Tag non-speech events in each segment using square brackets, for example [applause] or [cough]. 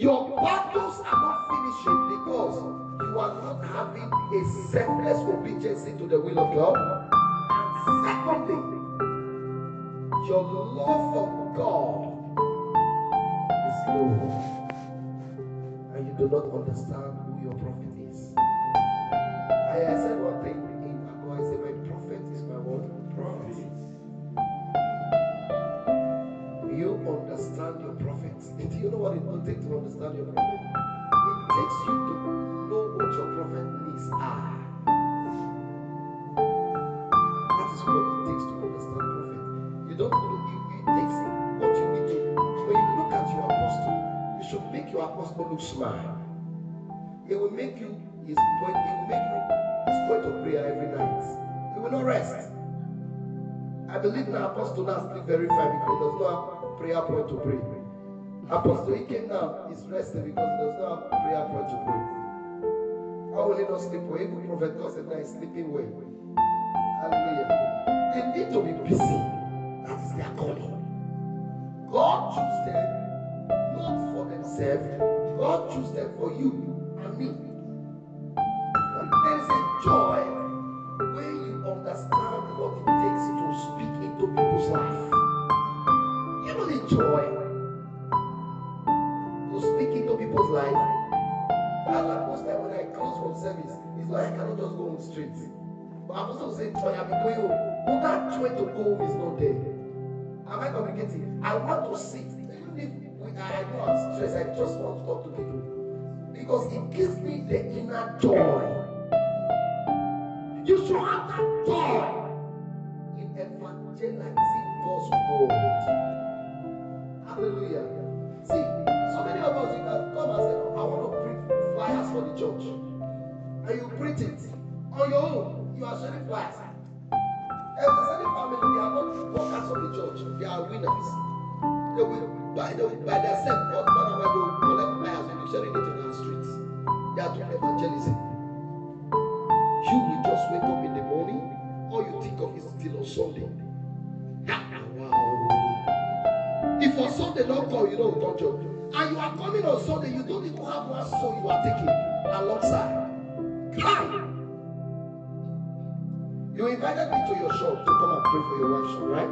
Your battles are not finishing because you are not having a selfless obedience to the will of God. And secondly, your love for God is low. And you do not understand who your prophet is. Your prophet? It takes you to know what your prophet needs are. That is what it takes to understand prophet. You don't know, you, it takes what you need to. When you look at your apostle, you should make your apostle look smart. It will make you his point, it will make you his point of prayer every night. He will not rest. I believe now apostle now sleep very fine because there's no prayer point to pray. Apostle he came now, he's resting because there's no prayer point to pray. How will he not sleep well? Even prophet God said now he's sleeping well. Hallelujah. They need to be busy. That is their calling. God choose them not for themselves. God choose them for you and me. Like I cannot just go home straight. But I'm also saying joy, I'll be going home. But that joy to go home is not there. Am I communicating? I want to sit. Even if I know I'm stressed, I just want to talk to people. Because it gives me the inner joy. You should have that joy in evangelizing God's word. Hallelujah. Sunday. Wow. If on Sunday don't call, you don't touch up. And you are coming on Sunday, you don't even have one soul you are taking alongside. Hi. You invited me to your shop to come and pray for your wife, right?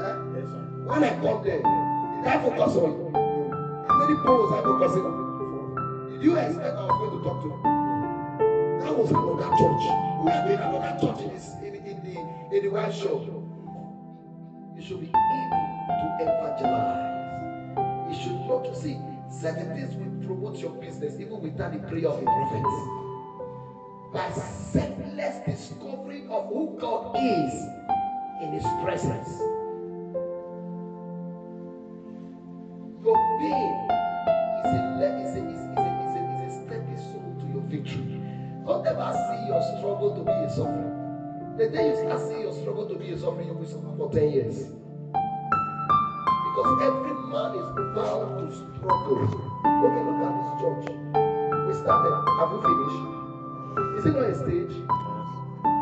Eh? Yes, sir. When I come there, did I focus on you? How many poles I focusing on? Did you expect I was going to talk to you? That was another church. We are doing another church in, this, in, the the white. You should be able to evangelize. You should not see certain things will promote your business even without the prayer of a prophet. By selfless discovery of who God is in His presence. Your pain is a, is a, is a stepping stone to your victory. Don't ever see your struggle to be a suffering. The day you start seeing your struggle to be a suffering, you will suffer for 10 years. Because every man is bound to struggle. Okay, look at this church. We started. Have we finished? Is it not a stage?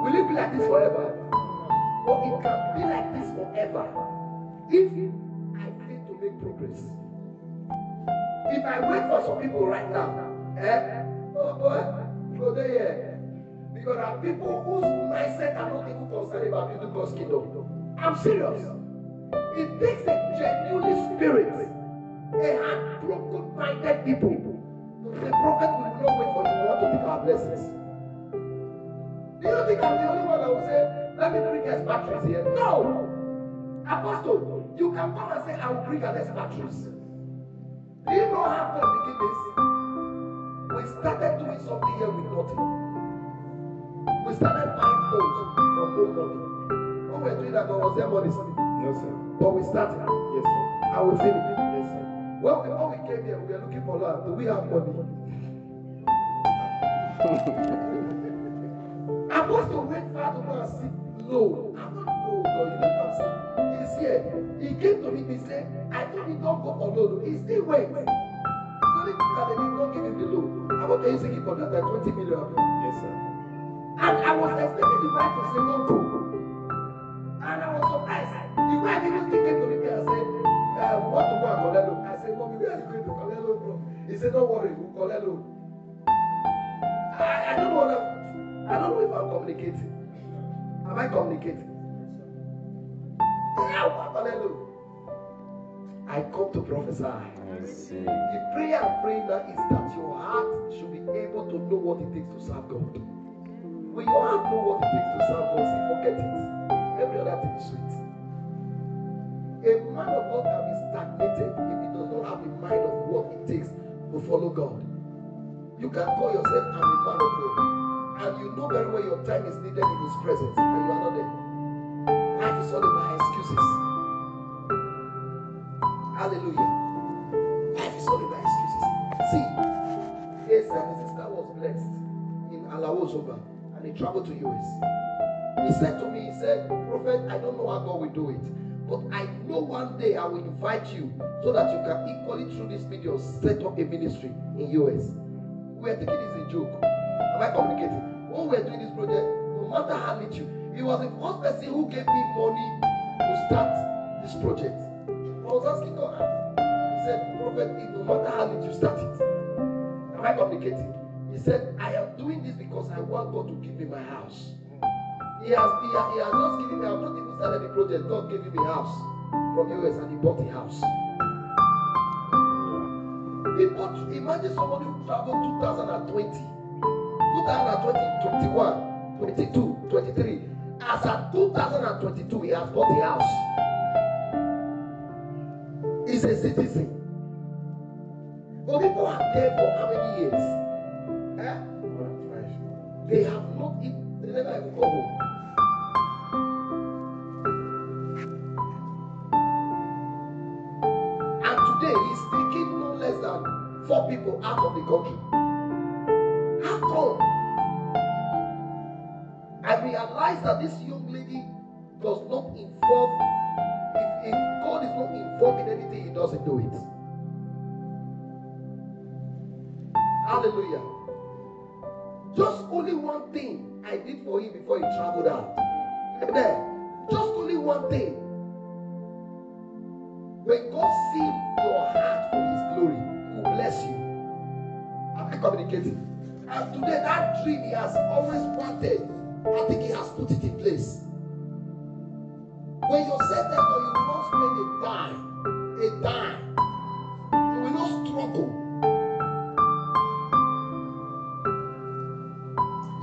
Will it be like this forever? But it can be like this forever. If I fail to make progress. If I wait for some people right now, eh? Oh boy, go there. Because there are people whose mindset are not even concerned about building God's kingdom. I'm serious. It takes a genuine spirit, a heartbroken minded people. The prophet will not wait for you. We want to take our blessings. Do you think I'm the only one that will say, let me bring us batteries here? No! Apostle, you can come and say, I will bring us batteries. Do you know how God begin this? We started doing something here with nothing. Doing that, was there money. No, sir. But we started. Yes, sir. And we finished. Yes, sir. When we, when we came here, we were looking for land. Do we have money? Apostle went far to go and seek loan. I'm not oh God, you know what I'm saying? He's here. He came to me, he said, I told him don't go for loan. He still went. It's only that they did not give him the loan. How much are you seeking for that? Like 20 million. Yes, sir. And I was expecting the man to say, don't go. I was surprised. The even still came to me and said, we want to go and collect loan. I said, Mommy, where are you going to collect loan from? He said, Don't worry, we'll call hello. I, I don't know I don't know if I'm communicating. Am I communicating? Hello. I come to prophesy. The prayer I'm praying now is that your heart should be able to know what it takes to serve God. When your heart know what it takes to serve God, see, forget it. Other thing sweet. A man of God can be stagnated if he does not have the mind of what it takes to follow God. You can call yourself I'm a man of God, and you know very well your time is needed in His presence, and you are not there. Life is all about excuses. Hallelujah. Life is all about excuses. See, and his sister was blessed in Alawozoba, and he traveled to US. He said to me, he said, Prophet, I don't know how God will do it. But I know one day I will invite you so that you can equally through this video set up a ministry in US. We are taking this a joke. Am I communicating? When we are doing this project, no matter how little, he was the first person who gave me money to start this project. I was asking God, he said, Prophet, no matter how little start it. Am I communicating? He said, I am doing this because I want God to give me my house. He has, he, has, he has just given me, I've not even started the project. God gave him a house from US and he bought a house. People, imagine somebody who traveled 2020, 2020, 21, 22, 23. As at 2022, he has bought a house. He's a citizen. But people are there for how many years? Eh? They have four people out of the country. How come? I realized that this young lady does not involve, if, if God is not involved in anything, he doesn't do it. Hallelujah. Just only one thing I did for him before he traveled out. Amen. Just only one thing. When God sees Communicating? And today, that dream he has always wanted, I think he has put it in place. When you're set there, you will not spend a dime, a dime. You will not struggle.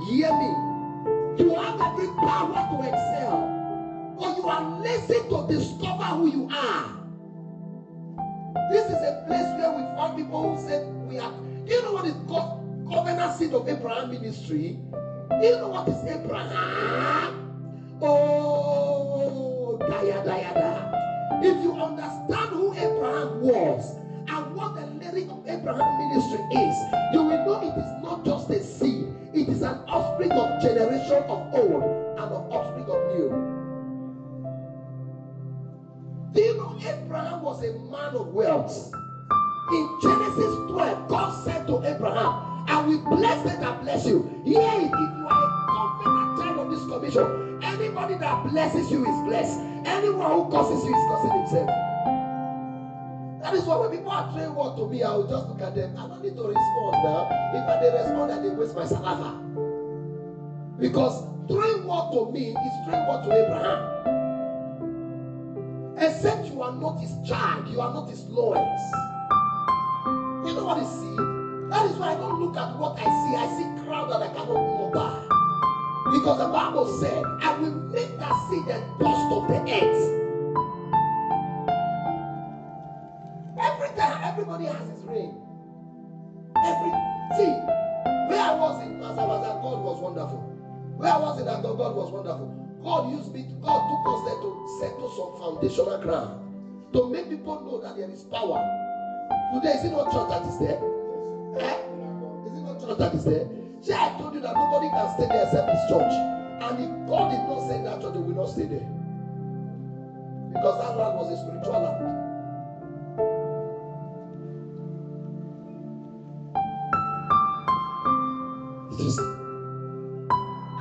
Hear me. You have every power to excel, but you are lazy to discover who you are. This is a place where we find people who said we are. What is called covenant seed of Abraham ministry? Do you know what is Abraham? Oh, daya daya da. If you understand who Abraham was and what the lyric of Abraham ministry is, you will know it is not just a seed, it is an offspring of generation of old and of offspring of new. Do you know Abraham was a man of wealth? In Genesis 12, God said to Abraham, I will bless them that bless you. Here, if you are a covenant child of this commission, anybody that blesses you is blessed. Anyone who curses you is cursing himself. That is why when people are throwing word to me, I will just look at them. I don't need to respond now. If I they respond, I they waste my saliva. Because throwing word to me is throwing word to Abraham. Except you are not his child, you are not his loins. That is why I don't look at what I see. I see crowd that I cannot number. Because the Bible said, I will make that seed the dust of the earth. Every time, everybody has his ring. Every where I was in as I was at God was wonderful. Where I was in that God was wonderful. God used me, God took us there to settle some foundational ground. To make people know that there is power. Today, is it not church that is there? Eh? Is it not church that is there? See, I told you that nobody can stay there except this church. And if God did not say that church, they will not stay there. Because that land was a spiritual land.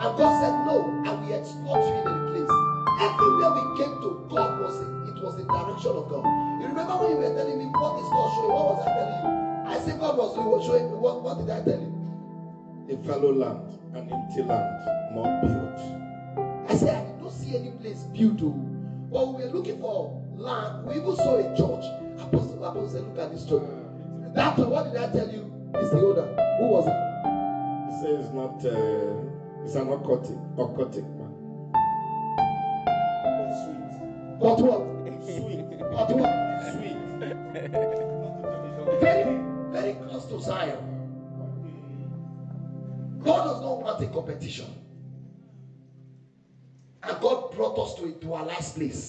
And God said, No, I will export you in a place. Everywhere we came to, God was it was the direction of God. You remember when you were telling me what is God showing? What was I telling you? I said, God was showing me. What, what did I tell you? A fallow land, an empty land, not built. I said, I did not see any place built. oh. But we were looking for land. We even saw a church. Apostle, Apostle said, Look at this church. That what did I tell you? Is the owner. Who was it? He says it's not, uh, it's an occultic, occultic man. But But what? Sweet. [laughs] Oh, but what? Sweet. Very, very close to Zion. Hmm. God does not want a competition. And God brought us to, to our last place.